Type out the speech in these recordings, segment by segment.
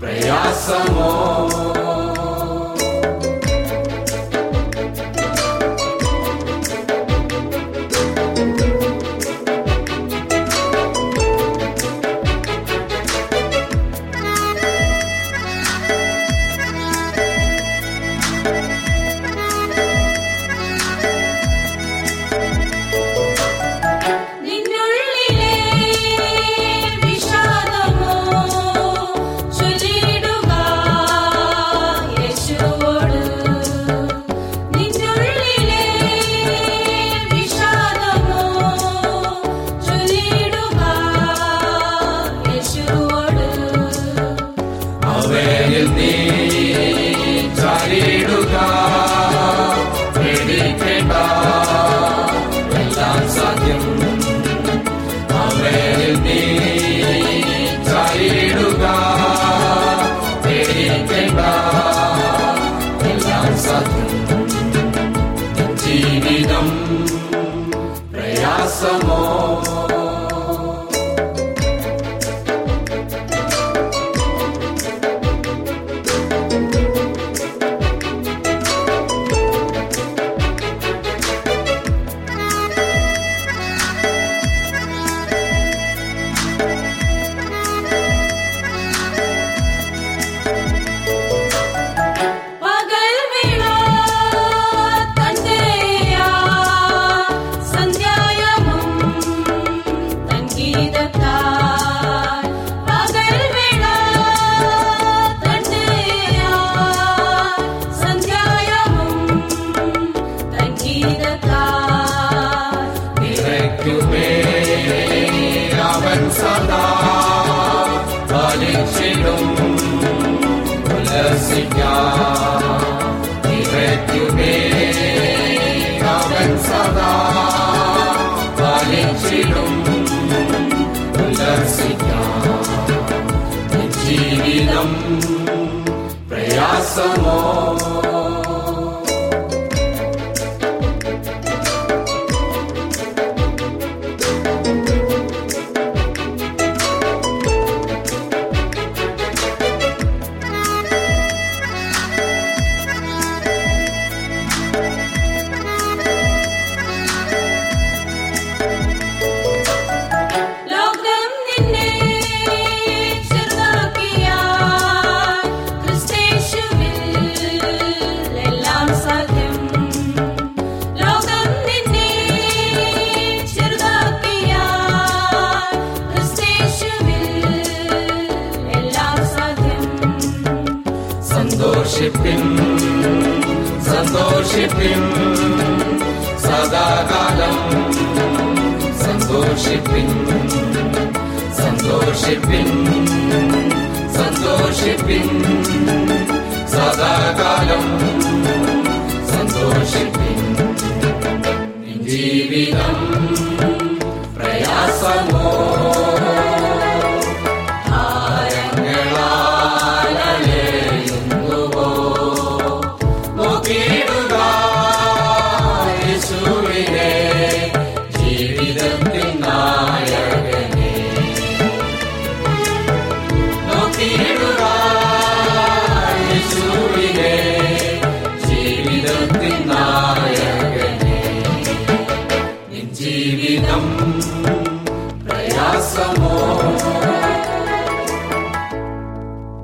प्रयासमो। nossa mão. സന്തോഷിപ്പിൻ സദാകാലം സന്തോഷിപ്പിൻ സന്തോഷിപ്പിൻ സന്തോഷിപ്പിൻ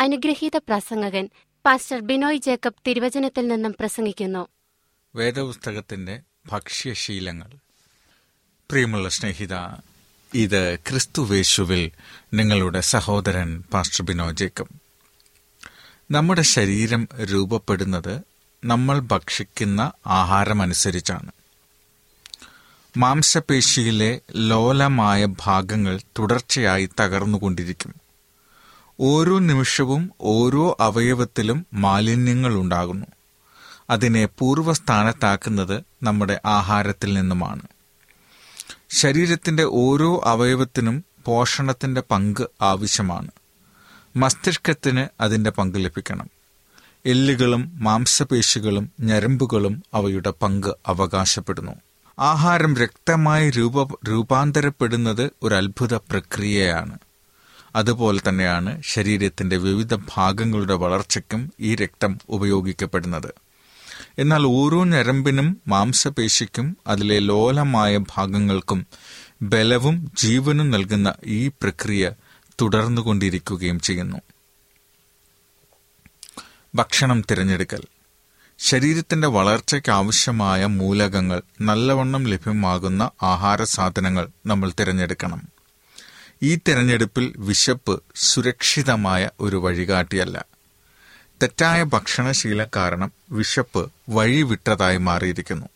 അനുഗ്രഹീത പ്രസംഗകൻ pastor Binoy Jacob തിരുവചനത്തിൽ നിന്നും പ്രസംഗിക്കുന്നു. വേദപുസ്തകത്തിന്റെ ഭക്ഷ്യശീലങ്ങൾ. പ്രിയമുള്ള സ്നേഹിത ഇത് ക്രിസ്തുവേശുവിൽ നിങ്ങളുടെ സഹോദരൻ പാസ്റ്റർ ബിനോ ജേക്കബ്. നമ്മുടെ ശരീരം രൂപപ്പെടുന്നത് നമ്മൾ ഭക്ഷിക്കുന്ന ആഹാരമനുസരിച്ചാണ്. മാംസപേശിയിലെ ലോലമായ ഭാഗങ്ങൾ തുടർച്ചയായി തകർന്നുകൊണ്ടിരിക്കും. ഓരോ നിമിഷവും ഓരോ അവയവത്തിലും മാലിന്യങ്ങൾ ഉണ്ടാകുന്നു. അതിനെ പൂർവസ്ഥാനത്താക്കുന്നത് നമ്മുടെ ആഹാരത്തിൽ നിന്നുമാണ്. ശരീരത്തിന്റെ ഓരോ അവയവത്തിനും പോഷണത്തിന്റെ പങ്ക് ആവശ്യമാണ്. മസ്തിഷ്കത്തിന് അതിന്റെ പങ്ക് ലഭിക്കണം. എല്ലുകളും മാംസപേശികളും ഞരമ്പുകളും അവയുടെ പങ്ക് അവകാശപ്പെടുന്നു. ആഹാരം രക്തമായി രൂപ രൂപാന്തരപ്പെടുന്നത് ഒരു അത്ഭുത പ്രക്രിയയാണ്. അതുപോലെ തന്നെയാണ് ശരീരത്തിന്റെ വിവിധ ഭാഗങ്ങളുടെ വളർച്ചയ്ക്കും ഈ രക്തം ഉപയോഗിക്കപ്പെടുന്നത്. എന്നാൽ ഓരോ ഞരമ്പിനും മാംസപേശിക്കും അതിലെ ലോലമായ ഭാഗങ്ങൾക്കും ബലവും ജീവനും നൽകുന്ന ഈ പ്രക്രിയ തുടർന്നുകൊണ്ടിരിക്കുകയും ചെയ്യുന്നു. ഭക്ഷണം തിരഞ്ഞെടുക്കൽ. ശരീരത്തിന്റെ വളർച്ചയ്ക്ക് ആവശ്യമായ മൂലകങ്ങൾ നല്ലവണ്ണം ലഭ്യമാകുന്ന ആഹാര സാധനങ്ങൾ നമ്മൾ തിരഞ്ഞെടുക്കണം. ഈ തിരഞ്ഞെടുപ്പിൽ വിശപ്പ് സുരക്ഷിതമായ ഒരു വഴികാട്ടിയല്ല. തെറ്റായ ഭക്ഷണശീല കാരണം വിശപ്പ് വഴിവിട്ടതായി മാറിയിരിക്കുന്നു.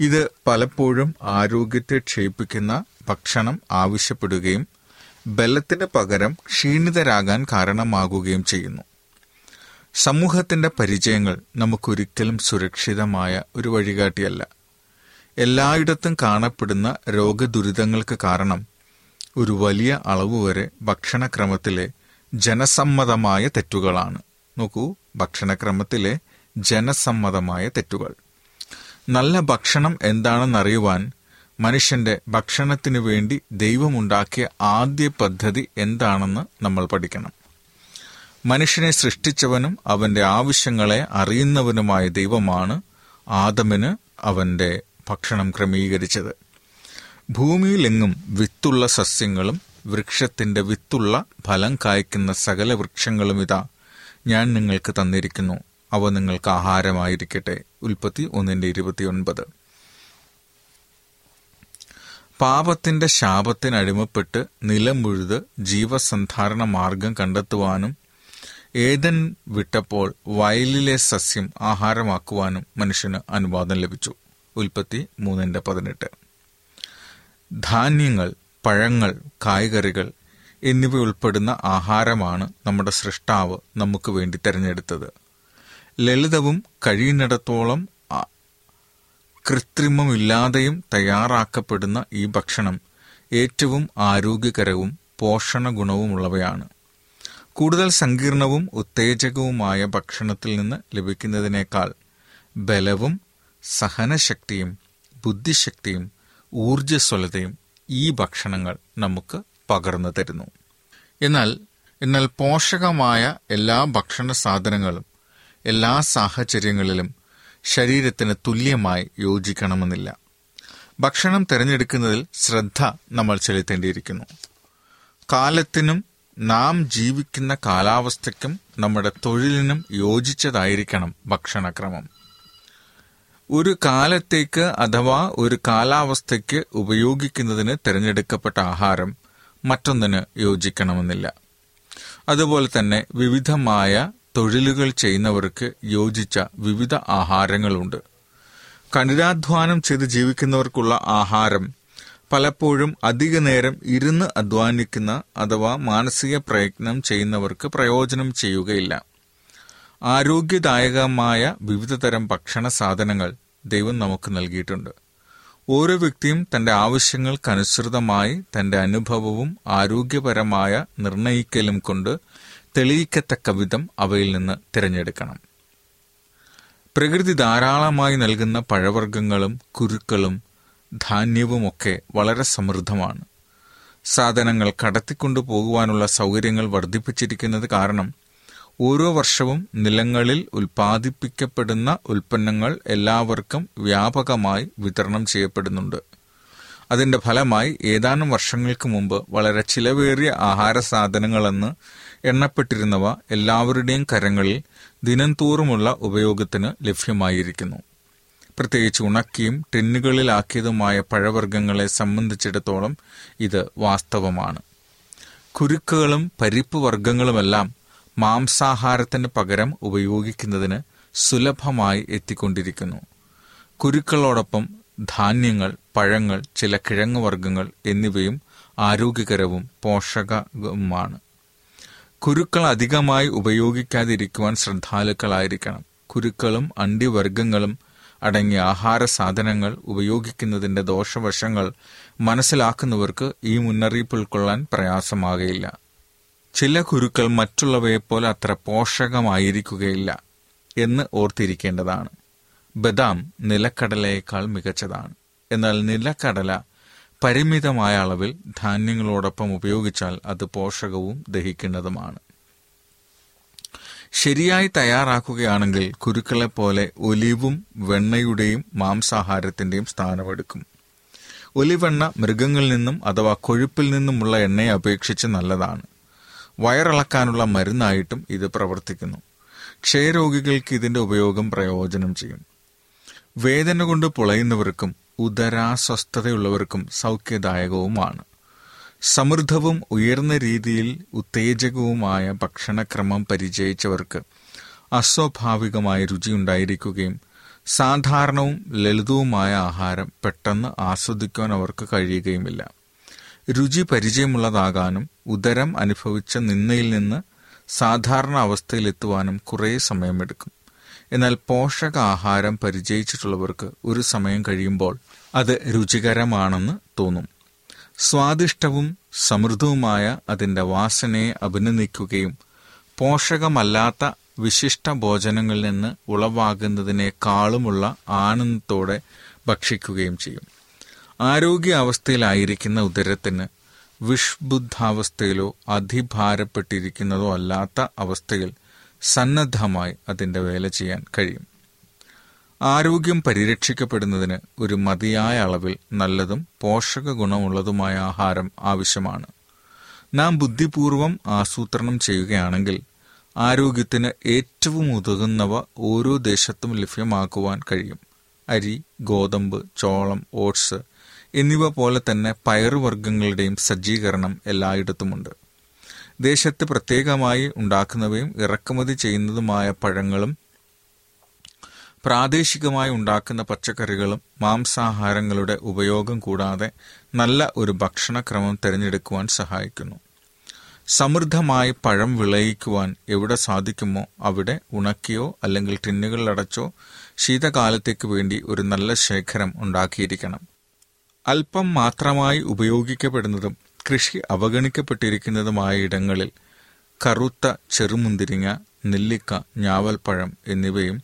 ഇത് പലപ്പോഴും ആരോഗ്യത്തെ ക്ഷയിപ്പിക്കുന്ന ഭക്ഷണം ആവശ്യപ്പെടുകയും ബലത്തിന് പകരം ക്ഷീണിതരാകാൻ കാരണമാകുകയും ചെയ്യുന്നു. സമൂഹത്തിന്റെ പരിചയങ്ങൾ നമുക്കൊരിക്കലും സുരക്ഷിതമായ ഒരു വഴികാട്ടിയല്ല. എല്ലായിടത്തും കാണപ്പെടുന്ന രോഗദുരിതങ്ങൾക്ക് കാരണം ഒരു വലിയ അളവ് വരെ ഭക്ഷണക്രമത്തിലെ ജനസമ്മതമായ തെറ്റുകളാണ്. നോക്കൂ ഭക്ഷണക്രമത്തിലെ ജനസമ്മതമായ തെറ്റുകൾ. നല്ല ഭക്ഷണം എന്താണെന്നറിയുവാൻ മനുഷ്യന്റെ ഭക്ഷണത്തിനു വേണ്ടി ദൈവമുണ്ടാക്കിയ ആദ്യ പദ്ധതി എന്താണെന്ന് നമ്മൾ പഠിക്കണം. മനുഷ്യനെ സൃഷ്ടിച്ചവനും അവന്റെ ആവശ്യങ്ങളെ അറിയുന്നവനുമായ ദൈവമാണ് ആദമിന് അവന്റെ ഭക്ഷണം ക്രമീകരിച്ചത്. ഭൂമിയിലെങ്ങും വിത്തുള്ള സസ്യങ്ങളും വൃക്ഷത്തിന്റെ വിത്തുള്ള ഫലം കായ്ക്കുന്ന സകല വൃക്ഷങ്ങളും ഇതാ. ഞാൻ നിങ്ങൾക്ക് തന്നിരിക്കുന്നു. അവ നിങ്ങൾക്ക് ആഹാരമായിരിക്കട്ടെ. ഉൽപ്പത്തി ഒന്നിന്റെ ഇരുപത്തിയൊൻപത്. പാപത്തിന്റെ ശാപത്തിനടിമപ്പെട്ട് നിലമുഴുത് ജീവസന്ധാരണ മാർഗം കണ്ടെത്തുവാനും ഏതൻ വിട്ടപ്പോൾ വയലിലെ സസ്യം ആഹാരമാക്കുവാനും മനുഷ്യന് അനുവാദം ലഭിച്ചു. ഉൽപ്പത്തി മൂന്നിന്റെ പതിനെട്ട്. ധാന്യങ്ങൾ പഴങ്ങൾ കായ്കറികൾ എന്നിവ ഉൾപ്പെടുന്ന ആഹാരമാണ് നമ്മുടെ സൃഷ്ടാവ് നമുക്ക് വേണ്ടി തിരഞ്ഞെടുത്തത്. ലളിതവും കഴിയുന്നിടത്തോളം കൃത്രിമമില്ലാതെയും തയ്യാറാക്കപ്പെടുന്ന ഈ ഭക്ഷണം ഏറ്റവും ആരോഗ്യകരവും പോഷണ ഗുണവുമുള്ളവയാണ് കൂടുതൽ സങ്കീർണവും ഉത്തേജകവുമായ ഭക്ഷണത്തിൽ നിന്ന് ലഭിക്കുന്നതിനേക്കാൾ ബലവും സഹനശക്തിയും ബുദ്ധിശക്തിയും ഊർജസ്വലതയും ഈ ഭക്ഷണങ്ങൾ നമുക്ക് പകർന്നു തരുന്നു. എന്നാൽ എന്നാൽ പോഷകമായ എല്ലാ ഭക്ഷണ സാധനങ്ങളും എല്ലാ സാഹചര്യങ്ങളിലും ശരീരത്തിന് തുല്യമായി യോജിക്കണമെന്നില്ല. ഭക്ഷണം തിരഞ്ഞെടുക്കുന്നതിൽ ശ്രദ്ധ നമ്മൾ ചെലുത്തേണ്ടിയിരിക്കുന്നു. കാലത്തിനും നാം ജീവിക്കുന്ന കാലാവസ്ഥയ്ക്കും നമ്മുടെ തൊഴിലിനും യോജിച്ചതായിരിക്കണം ഭക്ഷണക്രമം. ഒരു കാലത്തേക്ക് അഥവാ ഒരു കാലാവസ്ഥയ്ക്ക് ഉപയോഗിക്കുന്നതിന് തിരഞ്ഞെടുക്കപ്പെട്ട ആഹാരം മറ്റൊന്നിന് യോജിക്കണമെന്നില്ല. അതുപോലെ തന്നെ വിവിധമായ തൊഴിലുകൾ ചെയ്യുന്നവർക്ക് യോജിച്ച വിവിധ ആഹാരങ്ങളുണ്ട്. കഠിനാധ്വാനം ചെയ്ത് ജീവിക്കുന്നവർക്കുള്ള ആഹാരം പലപ്പോഴും അധിക നേരം ഇരുന്ന് അധ്വാനിക്കുന്ന അഥവാ മാനസിക പ്രയത്നം ചെയ്യുന്നവർക്ക് പ്രയോജനം ചെയ്യുകയില്ല. ആരോഗ്യദായകമായ വിവിധതരം ഭക്ഷണ സാധനങ്ങൾ ദൈവം നമുക്ക് നൽകിയിട്ടുണ്ട്. ഓരോ വ്യക്തിയും തന്റെ ആവശ്യങ്ങൾക്കനുസൃതമായി തന്റെ അനുഭവവും ആരോഗ്യപരമായ നിർണയിക്കലും കൊണ്ട് തെളിയിക്കത്തക്ക വിധം അവയിൽ നിന്ന് തിരഞ്ഞെടുക്കണം. പ്രകൃതി ധാരാളമായി നൽകുന്ന പഴവർഗങ്ങളും കുരുക്കളും ധാന്യവുമൊക്കെ വളരെ സമൃദ്ധമാണ്. സാധനങ്ങൾ കടത്തിക്കൊണ്ടു പോകുവാനുള്ള സൗകര്യങ്ങൾ വർദ്ധിപ്പിച്ചിരിക്കുന്നത് കാരണം ഓരോ വർഷവും നിലങ്ങളിൽ ഉൽപ്പാദിപ്പിക്കപ്പെടുന്ന ഉൽപ്പന്നങ്ങൾ എല്ലാവർക്കും വ്യാപകമായി വിതരണം ചെയ്യപ്പെടുന്നുണ്ട്. അതിന്റെ ഫലമായി ഏതാനും വർഷങ്ങൾക്ക് മുമ്പ് വളരെ ചിലവേറിയ ആഹാര സാധനങ്ങളെന്ന് എണ്ണപ്പെട്ടിരുന്നവ എല്ലാവരുടെയും കരങ്ങളിൽ ദിനംതോറുമുള്ള ഉപയോഗത്തിന് ലഭ്യമായിരിക്കുന്നു. പ്രത്യേകിച്ച് ഉണക്കിയും ടിന്നുകളിലാക്കിയതുമായ പഴവർഗങ്ങളെ സംബന്ധിച്ചിടത്തോളം ഇത് വാസ്തവമാണ്. കുരുക്കുകളും പരിപ്പ് വർഗങ്ങളുമെല്ലാം മാംസാഹാരത്തിന് പകരം ഉപയോഗിക്കുന്നതിന് സുലഭമായി എത്തിക്കൊണ്ടിരിക്കുന്നു. കുരുക്കളോടൊപ്പം ധാന്യങ്ങൾ പഴങ്ങൾ ചില കിഴങ്ങുവർഗങ്ങൾ എന്നിവയും ആരോഗ്യകരവും പോഷകവുമാണ്. കുരുക്കൾ അധികമായി ഉപയോഗിക്കാതിരിക്കുവാൻ ശ്രദ്ധാലുക്കളായിരിക്കണം. കുരുക്കളും അണ്ടിവർഗങ്ങളും അടങ്ങിയ ആഹാര സാധനങ്ങൾ ഉപയോഗിക്കുന്നതിന്റെ ദോഷവശങ്ങൾ മനസ്സിലാക്കുന്നവർക്ക് ഈ മുന്നറിയിപ്പ് ഉൾക്കൊള്ളാൻ പ്രയാസമാകയില്ല. ചില കുരുക്കൾ മറ്റുള്ളവയെപ്പോലെ അത്ര പോഷകമായിരിക്കുകയില്ല എന്ന് ഓർത്തിരിക്കേണ്ടതാണ്. ബദാം നിലക്കടലയേക്കാൾ മികച്ചതാണ്. എന്നാൽ നിലക്കടല പരിമിതമായ അളവിൽ ധാന്യങ്ങളോടൊപ്പം ഉപയോഗിച്ചാൽ അത് പോഷകവും ദഹിക്കുന്നതുമാണ്. ശരിയായി തയ്യാറാക്കുകയാണെങ്കിൽ കുരുക്കളെ പോലെ ഒലിവും വെണ്ണയുടെയും മാംസാഹാരത്തിന്റെയും സ്ഥാനമെടുക്കും. ഒലിവെണ്ണ മൃഗങ്ങളിൽ നിന്നും അഥവാ കൊഴുപ്പിൽ നിന്നുമുള്ള എണ്ണയെ അപേക്ഷിച്ച് നല്ലതാണ്. വയറിളക്കാനുള്ള മരുന്നായിട്ടും ഇത് പ്രവർത്തിക്കുന്നു. ക്ഷയരോഗികൾക്ക് ഇതിന്റെ ഉപയോഗം പ്രയോജനം ചെയ്യും. വേദന കൊണ്ട് പുളയുന്നവർക്കും ഉദരാസ്വസ്ഥതയുള്ളവർക്കും സൗഖ്യദായകവുമാണ്. സമൃദ്ധവും ഉയർന്ന രീതിയിൽ ഉത്തേജകവുമായ ഭക്ഷണക്രമം പരിചയിച്ചവർക്ക് അസ്വാഭാവികമായ രുചിയുണ്ടായിരിക്കുകയും സാധാരണവും ലളിതവുമായ ആഹാരം പെട്ടെന്ന് ആസ്വദിക്കുവാൻ അവർക്ക് കഴിയുകയുമില്ല. രുചി പരിചയമുള്ളതാകാനും ഉദരം അനുഭവിച്ച നിന്നയിൽ നിന്ന് സാധാരണ അവസ്ഥയിലെത്തുവാനും കുറേ സമയമെടുക്കും. എന്നാൽ പോഷകാഹാരം പരിചയിച്ചിട്ടുള്ളവർക്ക് ഒരു സമയം കഴിയുമ്പോൾ അത് രുചികരമാണെന്ന് തോന്നും. സ്വാദിഷ്ടവും സമൃദ്ധവുമായ അതിന്റെ വാസനയെ അഭിനന്ദിക്കുകയും പോഷകമല്ലാത്ത വിശിഷ്ട ഭോജനങ്ങളിൽ നിന്ന് ഉളവാകുന്നതിനേക്കാളുമുള്ള ആനന്ദത്തോടെ ഭക്ഷിക്കുകയും ചെയ്യും. ആരോഗ്യാവസ്ഥയിലായിരിക്കുന്ന ഉദരത്തിന് വിഷ്ബുദ്ധാവസ്ഥയിലോ അധിഭാരപ്പെട്ടിരിക്കുന്നതോ അല്ലാത്ത അവസ്ഥയിൽ സന്നദ്ധമായി അതിന്റെ വേല ചെയ്യാൻ കഴിയും. ആരോഗ്യം പരിരക്ഷിക്കപ്പെടുന്നതിന് ഒരു മതിയായ അളവിൽ നല്ലതും പോഷക ഗുണമുള്ളതുമായ ആഹാരം ആവശ്യമാണ്. നാം ബുദ്ധിപൂർവം ആസൂത്രണം ചെയ്യുകയാണെങ്കിൽ ആരോഗ്യത്തിന് ഏറ്റവും ഉതകുന്നവ ഓരോ ദേശത്തും ലഭ്യമാക്കുവാൻ കഴിയും. അരി ഗോതമ്പ് ചോളം ഓട്സ് എന്നിവ പോലെ തന്നെ പയറുവർഗങ്ങളുടെയും സജ്ജീകരണം എല്ലായിടത്തുമുണ്ട്. ദേശത്ത് പ്രത്യേകമായി ഉണ്ടാക്കുന്നവയും ഇറക്കുമതി ചെയ്യുന്നതുമായ പഴങ്ങളും പ്രാദേശികമായി ഉണ്ടാക്കുന്ന പച്ചക്കറികളും മാംസാഹാരങ്ങളുടെ ഉപയോഗം കൂടാതെ നല്ല ഒരു ഭക്ഷണക്രമം തിരഞ്ഞെടുക്കുവാൻ സഹായിക്കുന്നു. സമൃദ്ധമായി പഴം വിളയിക്കുവാൻ എവിടെ സാധിക്കുമോ അവിടെ ഉണക്കിയോ അല്ലെങ്കിൽ ടിന്നുകളിലടച്ചോ ശീതകാലത്തേക്ക് വേണ്ടി ഒരു നല്ല ശേഖരം ഉണ്ടാക്കിയിരിക്കണം. അല്പം മാത്രമായി ഉപയോഗിക്കപ്പെടുന്നതും കൃഷി അവഗണിക്കപ്പെട്ടിരിക്കുന്നതുമായ ഇടങ്ങളിൽ കറുത്ത ചെറുമുന്തിരിങ്ങ നെല്ലിക്ക ഞാവൽപ്പഴം എന്നിവയും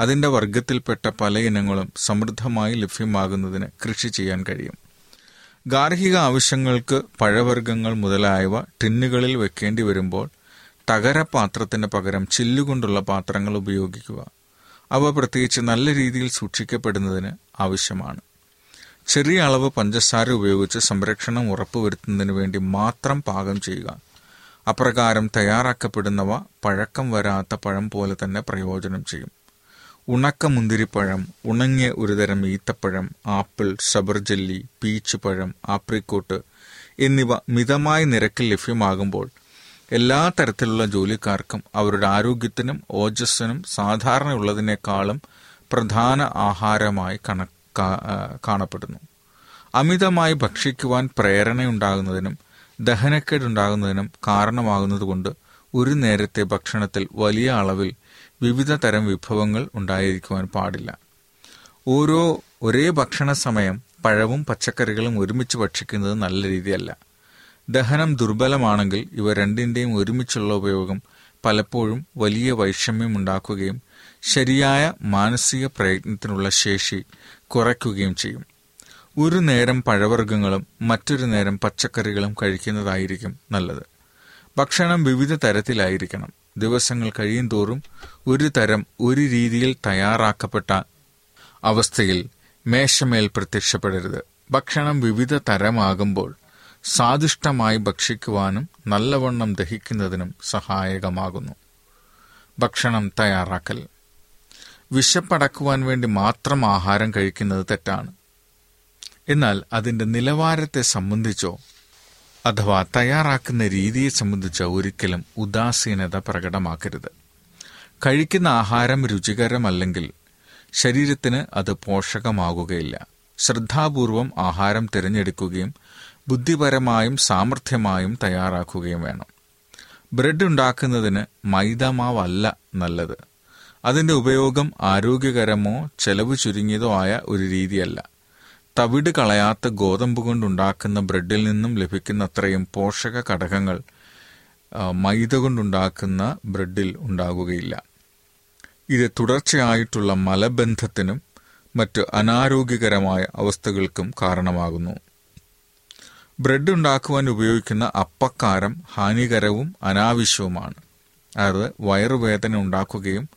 അതിന്റെ വർഗത്തിൽപ്പെട്ട പല ഇനങ്ങളും സമൃദ്ധമായി ലഭ്യമാകുന്നതിന് കൃഷി ചെയ്യാൻ കഴിയും. ഗാർഹിക ആവശ്യങ്ങൾക്ക് പഴവർഗങ്ങൾ മുതലായവ ടിന്നുകളിൽ വെക്കേണ്ടി വരുമ്പോൾ തകരപാത്രത്തിന് പകരം ചില്ലുകൊണ്ടുള്ള പാത്രങ്ങൾ ഉപയോഗിക്കുക. അവ പ്രത്യേകിച്ച് നല്ല രീതിയിൽ സൂക്ഷിക്കപ്പെടുന്നതിന് ആവശ്യമാണ്. ചെറിയ അളവ് പഞ്ചസാര ഉപയോഗിച്ച് സംരക്ഷണം ഉറപ്പുവരുത്തുന്നതിന് വേണ്ടി മാത്രം പാകം ചെയ്യുക. അപ്രകാരം തയ്യാറാക്കപ്പെടുന്നവ പഴക്കം വരാത്ത പഴം പോലെ തന്നെ പ്രയോജനം ചെയ്യും. ഉണക്ക മുന്തിരിപ്പഴം ഉണങ്ങിയ ഒരുതരം ഈത്തപ്പഴം ആപ്പിൾ സബർജെല്ലി പീച്ച് പഴം ആപ്രിക്കോട്ട് എന്നിവ മിതമായ നിരക്കിൽ ലഭ്യമാകുമ്പോൾ എല്ലാ തരത്തിലുള്ള ജോലിക്കാർക്കും അവരുടെ ആരോഗ്യത്തിനും ഓജസ്സിനും സാധാരണയുള്ളതിനേക്കാളും പ്രധാന ആഹാരമായി കണ കാ- ആ, കാണപ്പെടുന്നു. അമിതമായി ഭക്ഷിക്കുവാൻ പ്രേരണയുണ്ടാകുന്നതിനും ദഹനക്കേടുണ്ടാകുന്നതിനും കാരണമാകുന്നതുകൊണ്ട് ഒരു നേരത്തെ ഭക്ഷണത്തിൽ വലിയ അളവിൽ വിവിധ തരം വിഭവങ്ങൾ ഉണ്ടായിരിക്കുവാൻ പാടില്ല. ഓരോ ഒരേ ഭക്ഷണ സമയം പഴവും പച്ചക്കറികളും ഒരുമിച്ച് ഭക്ഷിക്കുന്നത് നല്ല രീതിയല്ല. ദഹനം ദുർബലമാണെങ്കിൽ ഇവ രണ്ടിന്റെയും ഒരുമിച്ചുള്ള ഉപയോഗം പലപ്പോഴും വലിയ വൈഷമ്യം ഉണ്ടാക്കുകയും ശരിയായ മാനസിക പ്രയത്നത്തിനുള്ള ശേഷി കുറയ്ക്കുകയും ചെയ്യും. ഒരു നേരം പഴവർഗങ്ങളും മറ്റൊരു നേരം പച്ചക്കറികളും കഴിക്കുന്നതായിരിക്കും നല്ലത്. ഭക്ഷണം വിവിധ തരത്തിലായിരിക്കണം. ദിവസങ്ങൾ കഴിയും തോറും ഒരു തരം ഒരു രീതിയിൽ തയ്യാറാക്കപ്പെട്ട അവസ്ഥയിൽ മേശമേൽ പ്രത്യക്ഷപ്പെടരുത്. ഭക്ഷണം വിവിധ തരമാകുമ്പോൾ സാദിഷ്ടമായി ഭക്ഷിക്കുവാനും നല്ലവണ്ണം ദഹിക്കുന്നതിനും സഹായകമാകുന്നു. ഭക്ഷണം തയ്യാറാക്കൽ. വിശപ്പടക്കുവാൻ വേണ്ടി മാത്രം ആഹാരം കഴിക്കുന്നത് തെറ്റാണ്. എന്നാൽ അതിന്റെ നിലവാരത്തെ സംബന്ധിച്ചോ അഥവാ തയ്യാറാക്കുന്ന രീതിയെ സംബന്ധിച്ചോ ഒരിക്കലും ഉദാസീനത പ്രകടമാക്കരുത്. കഴിക്കുന്ന ആഹാരം രുചികരമല്ലെങ്കിൽ ശരീരത്തിന് അത് പോഷകമാകുകയില്ല. ശ്രദ്ധാപൂർവം ആഹാരം തിരഞ്ഞെടുക്കുകയും ബുദ്ധിപരമായും സാമർഥ്യമായും തയ്യാറാക്കുകയും വേണം. ബ്രെഡ് ഉണ്ടാക്കുന്നതിന് മൈദമാവല്ല നല്ലത്. അതിന്റെ ഉപയോഗം ആരോഗ്യകരമോ ചെലവ് ചുരുങ്ങിയതോ ആയ ഒരു രീതിയല്ല. തവിട് കളയാത്ത ഗോതമ്പ് കൊണ്ടുണ്ടാക്കുന്ന ബ്രെഡിൽ നിന്നും ലഭിക്കുന്ന അത്രയും പോഷക ഘടകങ്ങൾ മൈദ കൊണ്ടുണ്ടാക്കുന്ന ബ്രെഡിൽ ഉണ്ടാകുകയില്ല. ഇത് തുടർച്ചയായിട്ടുള്ള മലബന്ധത്തിനും മറ്റ് അനാരോഗ്യകരമായ അവസ്ഥകൾക്കും കാരണമാകുന്നു. ബ്രെഡ് ഉണ്ടാക്കുവാൻ ഉപയോഗിക്കുന്ന അപ്പക്കാരം ഹാനികരവും അനാവശ്യവുമാണ്. അത് വയറുവേദന ഉണ്ടാക്കുകയും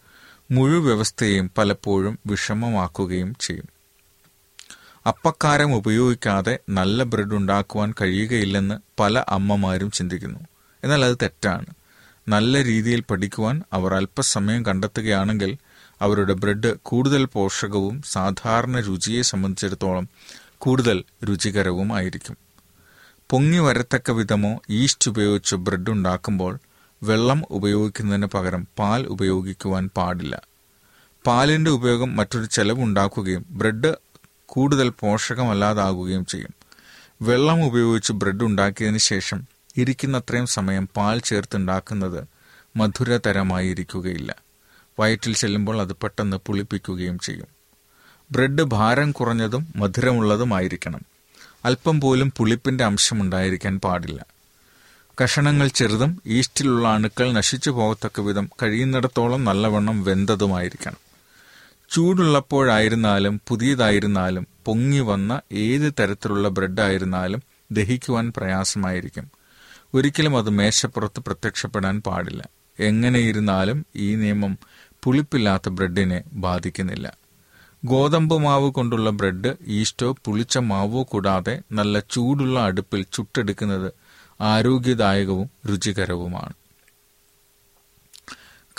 മുഴു വ്യവസ്ഥയെയും പലപ്പോഴും വിഷമമാക്കുകയും ചെയ്യും. അപ്പക്കാരം ഉപയോഗിക്കാതെ നല്ല ബ്രെഡ് ഉണ്ടാക്കുവാൻ കഴിയുകയില്ലെന്ന് പല അമ്മമാരും ചിന്തിക്കുന്നു. എന്നാൽ അത് തെറ്റാണ്. നല്ല രീതിയിൽ പഠിക്കുവാൻ അവർ അല്പസമയം കണ്ടെത്തുകയാണെങ്കിൽ അവരുടെ ബ്രെഡ് കൂടുതൽ പോഷകവും സാധാരണ രുചിയെ സംബന്ധിച്ചിടത്തോളം കൂടുതൽ രുചികരവുമായിരിക്കും. പൊങ്ങി വരത്തക്ക വിധമോ ഈസ്റ്റ് ഉപയോഗിച്ച് ബ്രെഡ് ഉണ്ടാക്കുമ്പോൾ വെള്ളം ഉപയോഗിക്കുന്നതിന് പകരം പാൽ ഉപയോഗിക്കുവാൻ പാടില്ല. പാലിന്റെ ഉപയോഗം മറ്റൊരു ചെലവുണ്ടാക്കുകയും ബ്രെഡ് കൂടുതൽ പോഷകമല്ലാതാകുകയും ചെയ്യും. വെള്ളം ഉപയോഗിച്ച് ബ്രെഡ് ഉണ്ടാക്കിയതിന് ശേഷം ഇരിക്കുന്നത്രയും സമയം പാൽ ചേർത്തുണ്ടാക്കുന്നത് മധുരതരമായി ഇരിക്കുകയില്ല വയറ്റിൽ ചെല്ലുമ്പോൾ അത് പെട്ടെന്ന് പുളിപ്പിക്കുകയും ചെയ്യും. ബ്രെഡ് ഭാരം കുറഞ്ഞതും മധുരമുള്ളതുമായിരിക്കണം. അല്പം പോലും പുളിപ്പിന്റെ അംശം ഉണ്ടായിരിക്കാൻ പാടില്ല. കഷണങ്ങൾ ചെറുതും ഈസ്റ്റിലുള്ള അണുക്കൾ നശിച്ചു പോകത്തക്ക വിധം കഴിയുന്നിടത്തോളം നല്ലവണ്ണം വെന്തതുമായിരിക്കണം. ചൂടുള്ളപ്പോഴായിരുന്നാലും പുതിയതായിരുന്നാലും പൊങ്ങി വന്ന ഏത് തരത്തിലുള്ള ബ്രെഡായിരുന്നാലും ദഹിക്കുവാൻ പ്രയാസമായിരിക്കും. ഒരിക്കലും അത് മേശപ്പുറത്ത് പ്രത്യക്ഷപ്പെടാൻ പാടില്ല. എങ്ങനെയിരുന്നാലും ഈ നിയമം പുളിപ്പില്ലാത്ത ബ്രെഡിനെ ബാധിക്കുന്നില്ല. ഗോതമ്പ് മാവ് കൊണ്ടുള്ള ബ്രെഡ് ഈസ്റ്റോ പുളിച്ച മാവോ കൂടാതെ നല്ല ചൂടുള്ള അടുപ്പിൽ ചുട്ടെടുക്കുന്നത് ആരോഗ്യദായകവും രുചികരവുമാണ്.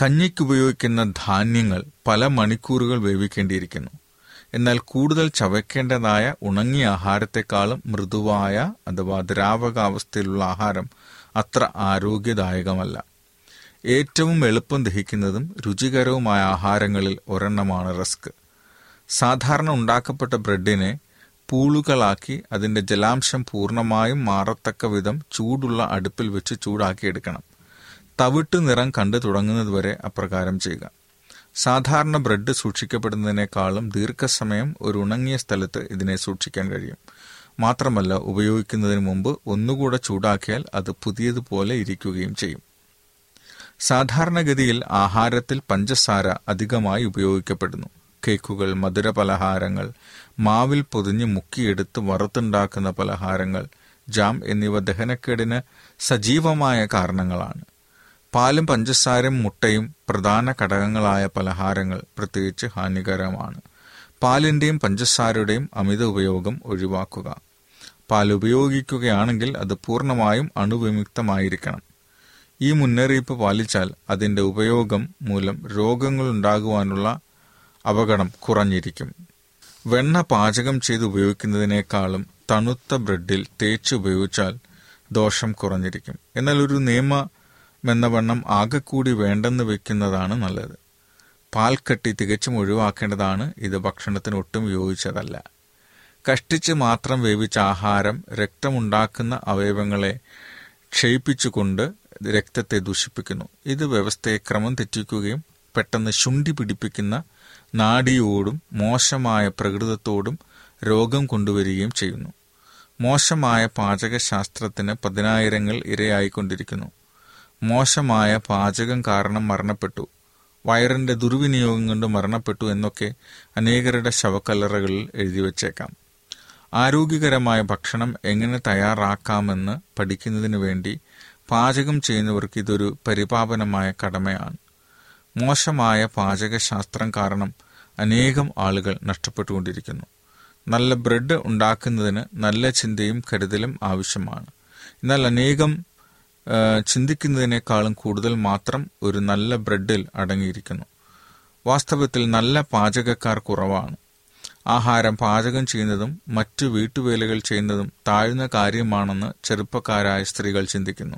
കഞ്ഞിക്ക് ഉപയോഗിക്കുന്ന ധാന്യങ്ങൾ പല മണിക്കൂറുകൾ വേവിക്കേണ്ടിയിരിക്കുന്നു. എന്നാൽ കൂടുതൽ ചവയ്ക്കേണ്ടതായ ഉണങ്ങിയ ആഹാരത്തെക്കാളും മൃദുവായ അഥവാ ദ്രാവകാവസ്ഥയിലുള്ള ആഹാരം അത്ര ആരോഗ്യദായകമല്ല. ഏറ്റവും എളുപ്പം ദഹിക്കുന്നതും രുചികരവുമായ ആഹാരങ്ങളിൽ ഒരെണ്ണമാണ് റസ്ക്. സാധാരണ ഉണ്ടാക്കപ്പെട്ട ബ്രെഡിനെ പൂളുകളാക്കി അതിന്റെ ജലാംശം പൂർണമായും മാറത്തക്ക വിധം ചൂടുള്ള അടുപ്പിൽ വെച്ച് ചൂടാക്കിയെടുക്കണം. തവിട്ട് നിറം കണ്ടു തുടങ്ങുന്നതുവരെ അപ്രകാരം ചെയ്യുക. സാധാരണ ബ്രെഡ് സൂക്ഷിക്കപ്പെടുന്നതിനേക്കാളും ദീർഘസമയം ഒരു ഉണങ്ങിയ സ്ഥലത്ത് ഇതിനെ സൂക്ഷിക്കാൻ കഴിയും. മാത്രമല്ല ഉപയോഗിക്കുന്നതിന് മുമ്പ് ഒന്നുകൂടെ ചൂടാക്കിയാൽ അത് പുതിയതുപോലെ ഇരിക്കുകയും ചെയ്യും. സാധാരണഗതിയിൽ ആഹാരത്തിൽ പഞ്ചസാര അധികമായി ഉപയോഗിക്കപ്പെടുന്നു. കേക്കുകൾ മധുര പലഹാരങ്ങൾ മാവിൽ പൊതിഞ്ഞ് മുക്കിയെടുത്ത് വറുത്തുണ്ടാക്കുന്ന പലഹാരങ്ങൾ ജാം എന്നിവ ദഹനക്കേടിന് സജീവമായ കാരണങ്ങളാണ്. പാലും പഞ്ചസാരയും മുട്ടയും പ്രധാന ഘടകങ്ങളായ പലഹാരങ്ങൾ പ്രത്യേകിച്ച് ഹാനികരമാണ്. പാലിന്റെയും പഞ്ചസാരയുടെയും അമിത ഉപയോഗം ഒഴിവാക്കുക. പാൽ ഉപയോഗിക്കുകയാണെങ്കിൽ അത് പൂർണമായും അണുവിമുക്തമായിരിക്കണം. ഈ മുന്നറിയിപ്പ് പാലിച്ചാൽ അതിന്റെ ഉപയോഗം മൂലം രോഗങ്ങൾ ഉണ്ടാകുവാനുള്ള അപകടം കുറഞ്ഞിരിക്കും. വെണ്ണ പാചകം ചെയ്ത് ഉപയോഗിക്കുന്നതിനേക്കാളും തണുത്ത ബ്രെഡിൽ തേച്ച് ഉപയോഗിച്ചാൽ ദോഷം കുറഞ്ഞിരിക്കും. എന്നാൽ ഒരു നിയമമെന്ന വണ്ണം ആകെക്കൂടി വേണ്ടെന്ന് വെക്കുന്നതാണ് നല്ലത്. പാൽക്കട്ടി തികച്ചും ഒഴിവാക്കേണ്ടതാണ്. ഇത് ഭക്ഷണത്തിന് ഒട്ടും യോജിച്ചതല്ല. കഷ്ടിച്ച് മാത്രം വേവിച്ച ആഹാരം രക്തമുണ്ടാക്കുന്ന അവയവങ്ങളെ ക്ഷയിപ്പിച്ചുകൊണ്ട് രക്തത്തെ ദൂഷിപ്പിക്കുന്നു. ഇത് വ്യവസ്ഥയെ ക്രമം തെറ്റിക്കുകയും പെട്ടെന്ന് ശുണ്ടി പിടിപ്പിക്കുന്ന നാഡിയോടും മോശമായ പ്രകൃതത്തോടും രോഗം കൊണ്ടുവരികയും ചെയ്യുന്നു. മോശമായ പാചകശാസ്ത്രത്തിന് പതിനായിരങ്ങൾ ഇരയായിക്കൊണ്ടിരിക്കുന്നു. മോശമായ പാചകം കാരണം മരണപ്പെട്ടു. വയറിന്റെ ദുർവിനിയോഗം കൊണ്ട് മരണപ്പെട്ടു എന്നൊക്കെ അനേകരുടെ ശവക്കല്ലറകളിൽ എഴുതി വച്ചേക്കാം ആരോഗ്യകരമായ ഭക്ഷണം എങ്ങനെ തയ്യാറാക്കാമെന്ന് പഠിക്കുന്നതിന് വേണ്ടി പാചകം ചെയ്യുന്നവർക്ക് ഇതൊരു പരിപാവനമായ കടമയാണ്. മോശമായ പാചകശാസ്ത്രം കാരണം അനേകം ആളുകൾ നഷ്ടപ്പെട്ടുകൊണ്ടിരിക്കുന്നു. നല്ല ബ്രെഡ് ഉണ്ടാക്കുന്നതിന് നല്ല ചിന്തയും കരുതലും ആവശ്യമാണ്. എന്നാൽ അനേകം ചിന്തിക്കുന്നതിനേക്കാളും കൂടുതൽ മാത്രം ഒരു നല്ല ബ്രെഡിൽ അടങ്ങിയിരിക്കുന്നു. വാസ്തവത്തിൽ നല്ല പാചകക്കാർ കുറവാണ്. ആഹാരം പാചകം ചെയ്യുന്നതും മറ്റു വീട്ടുവേലകൾ ചെയ്യുന്നതും താഴ്ന്ന കാര്യമാണെന്ന് ചെറുപ്പക്കാരായ സ്ത്രീകൾ ചിന്തിക്കുന്നു.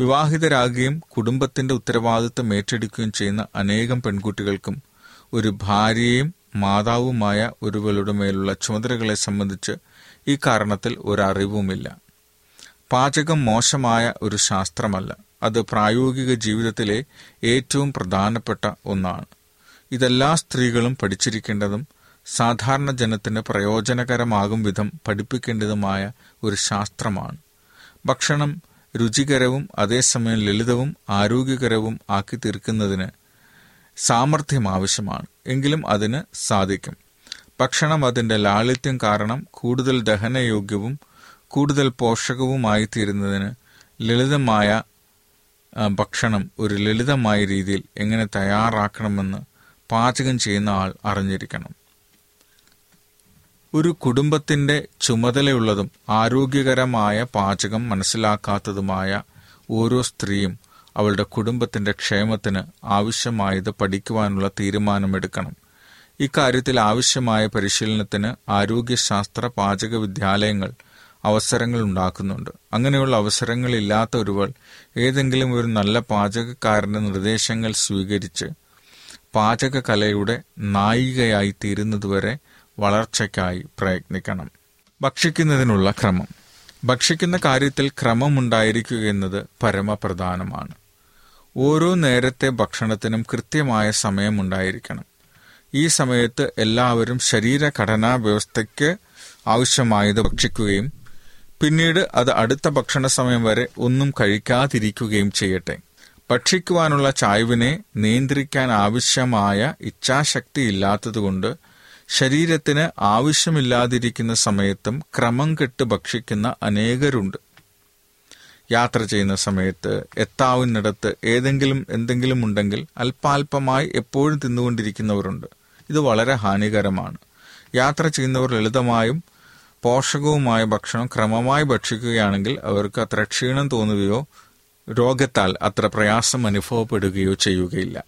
വിവാഹിതരാകുകയും കുടുംബത്തിന്റെ ഉത്തരവാദിത്തം ഏറ്റെടുക്കുകയും ചെയ്യുന്ന അനേകം പെൺകുട്ടികൾക്കും ഒരു ഭാര്യയും മാതാവുമായ ഒരുവളുടെ മേലുള്ള ചുമതലകളെ സംബന്ധിച്ച് ഈ കാരണത്തിൽ ഒരറിവുമില്ല. പാചകം മോശമായ ഒരു ശാസ്ത്രമല്ല. അത് പ്രായോഗിക ജീവിതത്തിലെ ഏറ്റവും പ്രധാനപ്പെട്ട ഒന്നാണ്. ഇതെല്ലാ സ്ത്രീകളും പഠിച്ചിരിക്കേണ്ടതും സാധാരണ ജനത്തിന് പ്രയോജനകരമാകും വിധം പഠിപ്പിക്കേണ്ടതുമായ ഒരു ശാസ്ത്രമാണ്. ഭക്ഷണം രുചികരവും അതേസമയം ലളിതവും ആരോഗ്യകരവും ആക്കി തീർക്കുന്നതിന് സാമർഥ്യം ആവശ്യമാണ്. എങ്കിലും അതിന് സാധിക്കും. ഭക്ഷണം അതിന്റെ ലാളിത്യം കാരണം കൂടുതൽ ദഹനയോഗ്യവും കൂടുതൽ പോഷകവുമായി തീരുന്നതിന് ലളിതമായ ഭക്ഷണം ഒരു ലളിതമായ രീതിയിൽ എങ്ങനെ തയ്യാറാക്കണമെന്ന് പാചകം ചെയ്യുന്ന ആൾ അറിഞ്ഞിരിക്കണം. ഒരു കുടുംബത്തിന്റെ ചുമതലയുള്ളതും ആരോഗ്യകരമായ പാചകം മനസ്സിലാക്കാത്തതുമായ ഓരോ സ്ത്രീയും അവളുടെ കുടുംബത്തിന്റെ ക്ഷേമത്തിന് ആവശ്യമായത് പഠിക്കുവാനുള്ള തീരുമാനമെടുക്കണം. ഇക്കാര്യത്തിൽ ആവശ്യമായ പരിശീലനത്തിന് ആരോഗ്യശാസ്ത്ര പാചക വിദ്യാലയങ്ങൾ അവസരങ്ങൾ ഉണ്ടാക്കുന്നുണ്ട്. അങ്ങനെയുള്ള അവസരങ്ങളില്ലാത്ത ഒരുവൾ ഏതെങ്കിലും ഒരു നല്ല പാചകക്കാരന്റെ നിർദ്ദേശങ്ങൾ സ്വീകരിച്ച് പാചകകലയുടെ നായികയായി തീരുന്നതുവരെ വളർച്ചയ്ക്കായി പ്രയത്നിക്കണം. ഭക്ഷിക്കുന്നതിനുള്ള ക്രമം. ഭക്ഷിക്കുന്ന കാര്യത്തിൽ ക്രമമുണ്ടായിരിക്കുക എന്നത് പരമപ്രധാനമാണ്. ഓരോ നേരത്തെ ഭക്ഷണത്തിനും കൃത്യമായ സമയമുണ്ടായിരിക്കണം. ഈ സമയത്ത് എല്ലാവരും ശരീരഘടനാ വ്യവസ്ഥയ്ക്ക് ആവശ്യമായത് ഭക്ഷിക്കുകയും പിന്നീട് അത് അടുത്ത ഭക്ഷണ സമയം വരെ ഒന്നും കഴിക്കാതിരിക്കുകയും ചെയ്യട്ടെ. ഭക്ഷിക്കുവാനുള്ള ചായ്വിനെ നിയന്ത്രിക്കാൻ ആവശ്യമായ ഇച്ഛാശക്തി ഇല്ലാത്തതുകൊണ്ട് ശരീരത്തിന് ആവശ്യമില്ലാതിരിക്കുന്ന സമയത്തും ക്രമം കെട്ട് ഭക്ഷിക്കുന്ന അനേകരുണ്ട്. യാത്ര ചെയ്യുന്ന സമയത്ത് എത്താവുന്നിടത്ത് ഏതെങ്കിലും എന്തെങ്കിലും ഉണ്ടെങ്കിൽ അല്പാൽപമായി എപ്പോഴും തിന്നുകൊണ്ടിരിക്കുന്നവരുണ്ട്. ഇത് വളരെ ഹാനികരമാണ്. യാത്ര ചെയ്യുന്നവർ ലളിതമായും പോഷകവുമായ ഭക്ഷണം ക്രമമായി ഭക്ഷിക്കുകയാണെങ്കിൽ അവർക്ക് അത്ര ക്ഷീണം തോന്നുകയോ രോഗത്താൽ അത്ര പ്രയാസം അനുഭവപ്പെടുകയോ ചെയ്യുകയില്ല.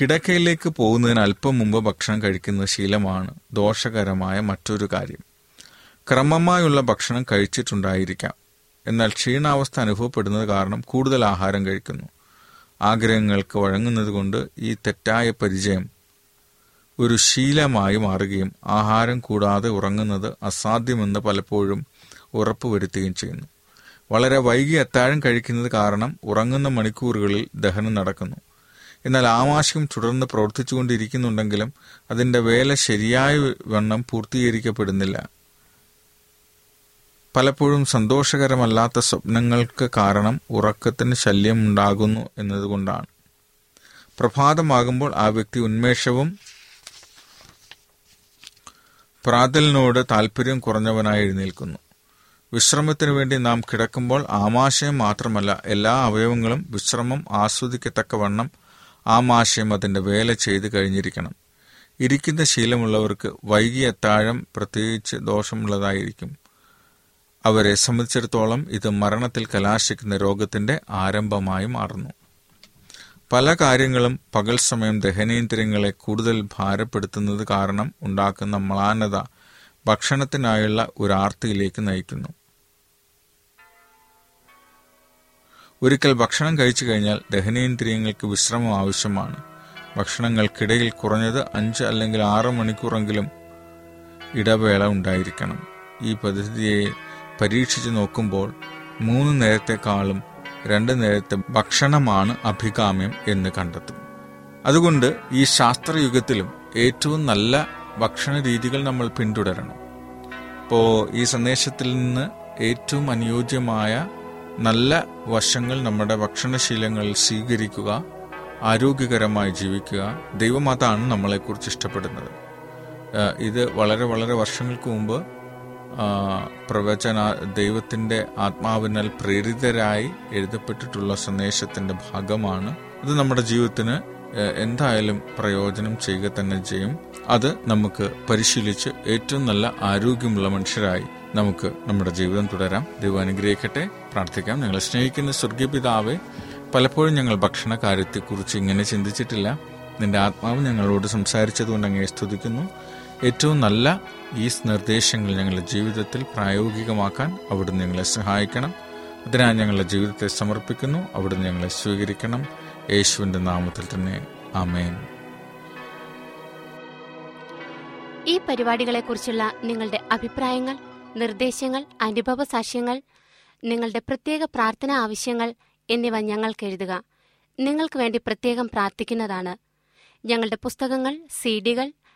കിടക്കയിലേക്ക് പോകുന്നതിന് അല്പം മുമ്പ് ഭക്ഷണം കഴിക്കുന്ന ശീലമാണ് ദോഷകരമായ മറ്റൊരു കാര്യം. ക്രമമായുള്ള ഭക്ഷണം കഴിച്ചിട്ടുണ്ടായിരിക്കാം. എന്നാൽ ക്ഷീണാവസ്ഥ അനുഭവപ്പെടുന്നത് കാരണം കൂടുതൽ ആഹാരം കഴിക്കുന്നു. ആഗ്രഹങ്ങൾക്ക് വഴങ്ങുന്നത് കൊണ്ട് ഈ തെറ്റായ പരിചയം ഒരു ശീലമായി മാറുകയും ആഹാരം കൂടാതെ ഉറങ്ങുന്നത് അസാധ്യമെന്ന് പലപ്പോഴും ഉറപ്പുവരുത്തുകയും ചെയ്യുന്നു. വളരെ വൈകി അത്താഴം കഴിക്കുന്നത് കാരണം ഉറങ്ങുന്ന മണിക്കൂറുകളിൽ ദഹനം നടക്കുന്നു. എന്നാൽ ആമാശയം തുടർന്ന് പ്രവർത്തിച്ചുകൊണ്ടിരിക്കുന്നുണ്ടെങ്കിലും അതിന്റെ വേല ശരിയായ വണ്ണം പൂർത്തീകരിക്കപ്പെടുന്നില്ല. പലപ്പോഴും സന്തോഷകരമല്ലാത്ത സ്വപ്നങ്ങൾക്ക് കാരണം ഉറക്കത്തിന് ശല്യം ഉണ്ടാകുന്നു എന്നതുകൊണ്ടാണ്. പ്രഭാതമാകുമ്പോൾ ആ വ്യക്തി ഉന്മേഷവും പ്രാതലിനോട് താല്പര്യം കുറഞ്ഞവനായി എഴുന്നേൽക്കുന്നു. വിശ്രമത്തിനു വേണ്ടി നാം കിടക്കുമ്പോൾ ആമാശയം മാത്രമല്ല എല്ലാ അവയവങ്ങളും വിശ്രമം ആസ്വദിക്കത്തക്കവണ്ണം ആമാശയം അതിന്റെ വേല ചെയ്ത് കഴിഞ്ഞിരിക്കണം. ഇരിക്കുന്ന ശീലമുള്ളവർക്ക് വൈകിയ അത്താഴം പ്രത്യേകിച്ച് ദോഷമുള്ളതായിരിക്കും. അവരെ സംബന്ധിച്ചിടത്തോളം ഇത് മരണത്തിൽ കലാശിക്കുന്ന രോഗത്തിന്റെ ആരംഭമായി മാറുന്നു. പല കാര്യങ്ങളും പകൽ സമയം ദഹനേന്ദ്രിയങ്ങളെ കൂടുതൽ ഭാരപ്പെടുത്തുന്നത് കാരണം ഉണ്ടാക്കുന്ന മ്ലാനത ഭക്ഷണത്തിനായുള്ള ഒരു ആർത്തിയിലേക്ക് നയിക്കുന്നു. ഒരിക്കൽ ഭക്ഷണം കഴിച്ചു കഴിഞ്ഞാൽ ദഹനേന്ദ്രിയങ്ങൾക്ക് വിശ്രമം ആവശ്യമാണ്. ഭക്ഷണങ്ങൾക്കിടയിൽ കുറഞ്ഞത് അഞ്ച് അല്ലെങ്കിൽ ആറ് മണിക്കൂറെങ്കിലും ഇടവേള ഉണ്ടായിരിക്കണം. ഈ പദ്ധതിയെ പരീക്ഷിച്ചു നോക്കുമ്പോൾ മൂന്ന് നേരത്തെക്കാളും രണ്ട് നേരത്തെ ഭക്ഷണമാണ് അഭികാമ്യം എന്ന് കണ്ടെത്തും. അതുകൊണ്ട് ഈ ശാസ്ത്രയുഗത്തിലും ഏറ്റവും നല്ല ഭക്ഷണ രീതികൾ നമ്മൾ പിന്തുടരണം. ഇപ്പോൾ ഈ സന്ദേശത്തിൽ നിന്ന് ഏറ്റവും അനുയോജ്യമായ നല്ല വശങ്ങൾ നമ്മുടെ ഭക്ഷണശീലങ്ങളിൽ സ്വീകരിക്കുക ആരോഗ്യകരമായി ജീവിക്കുക ദൈവം അതാണ് നമ്മളെക്കുറിച്ച് ഇഷ്ടപ്പെടുന്നത്. ഇത് വളരെ വളരെ വർഷങ്ങൾക്ക് മുമ്പ് പ്രവചന ദൈവത്തിന്റെ ആത്മാവിനാൽ പ്രേരിതരായി എഴുതപ്പെട്ടിട്ടുള്ള സന്ദേശത്തിന്റെ ഭാഗമാണ്. അത് നമ്മുടെ ജീവിതത്തിന് എന്തായാലും പ്രയോജനം ചെയ്യുക തന്നെ ചെയ്യും. അത് നമുക്ക് പരിശീലിച്ച് ഏറ്റവും നല്ല ആരോഗ്യമുള്ള മനുഷ്യരായി നമുക്ക് നമ്മുടെ ജീവിതം തുടരാം. ദൈവം അനുഗ്രഹിക്കട്ടെ. പ്രാർത്ഥിക്കാം. ഞങ്ങളെ സ്നേഹിക്കുന്ന സ്വർഗീയ പിതാവെ പലപ്പോഴും ഞങ്ങൾ ഭക്ഷണ കാര്യത്തെക്കുറിച്ച് ഇങ്ങനെ ചിന്തിച്ചിട്ടില്ല. നിന്റെ ആത്മാവ് ഞങ്ങളോട് സംസാരിച്ചതുകൊണ്ട് അങ്ങേ സ്തുതിക്കുന്നു. ഏറ്റവും നല്ല ഈ നിർദ്ദേശങ്ങൾ ഞങ്ങളുടെ ജീവിതത്തിൽ പ്രായോഗികമാക്കാൻ അവിടുന്ന് ഞങ്ങളെ സഹായിക്കണം. അതിനാൽ ഞങ്ങളുടെ ജീവിതത്തെ സമർപ്പിക്കുന്നു. അവിടുന്ന് ഞങ്ങളെ സ്വീകരിക്കണം. യേശുവിന്റെ നാമത്തിൽ തന്നെ. ആമേൻ. ഈ പരിപാടികളെക്കുറിച്ചുള്ള നിങ്ങളുടെ അഭിപ്രായങ്ങൾ നിർദ്ദേശങ്ങൾ അനുഭവ സാക്ഷ്യങ്ങൾ നിങ്ങളുടെ പ്രത്യേക പ്രാർത്ഥന ആവശ്യങ്ങൾ എന്നിവ ഞങ്ങൾക്ക് എഴുതുക നിങ്ങൾക്ക് വേണ്ടി പ്രത്യേകം പ്രാർത്ഥിക്കുന്നതാണ്. ഞങ്ങളുടെ പുസ്തകങ്ങൾ സീഡികൾ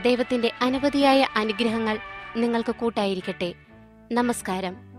ദൈവത്തിന്റെ അനവധിയായ അനുഗ്രഹങ്ങൾ നിങ്ങൾക്ക് കൂട്ടായിരിക്കട്ടെ. നമസ്കാരം.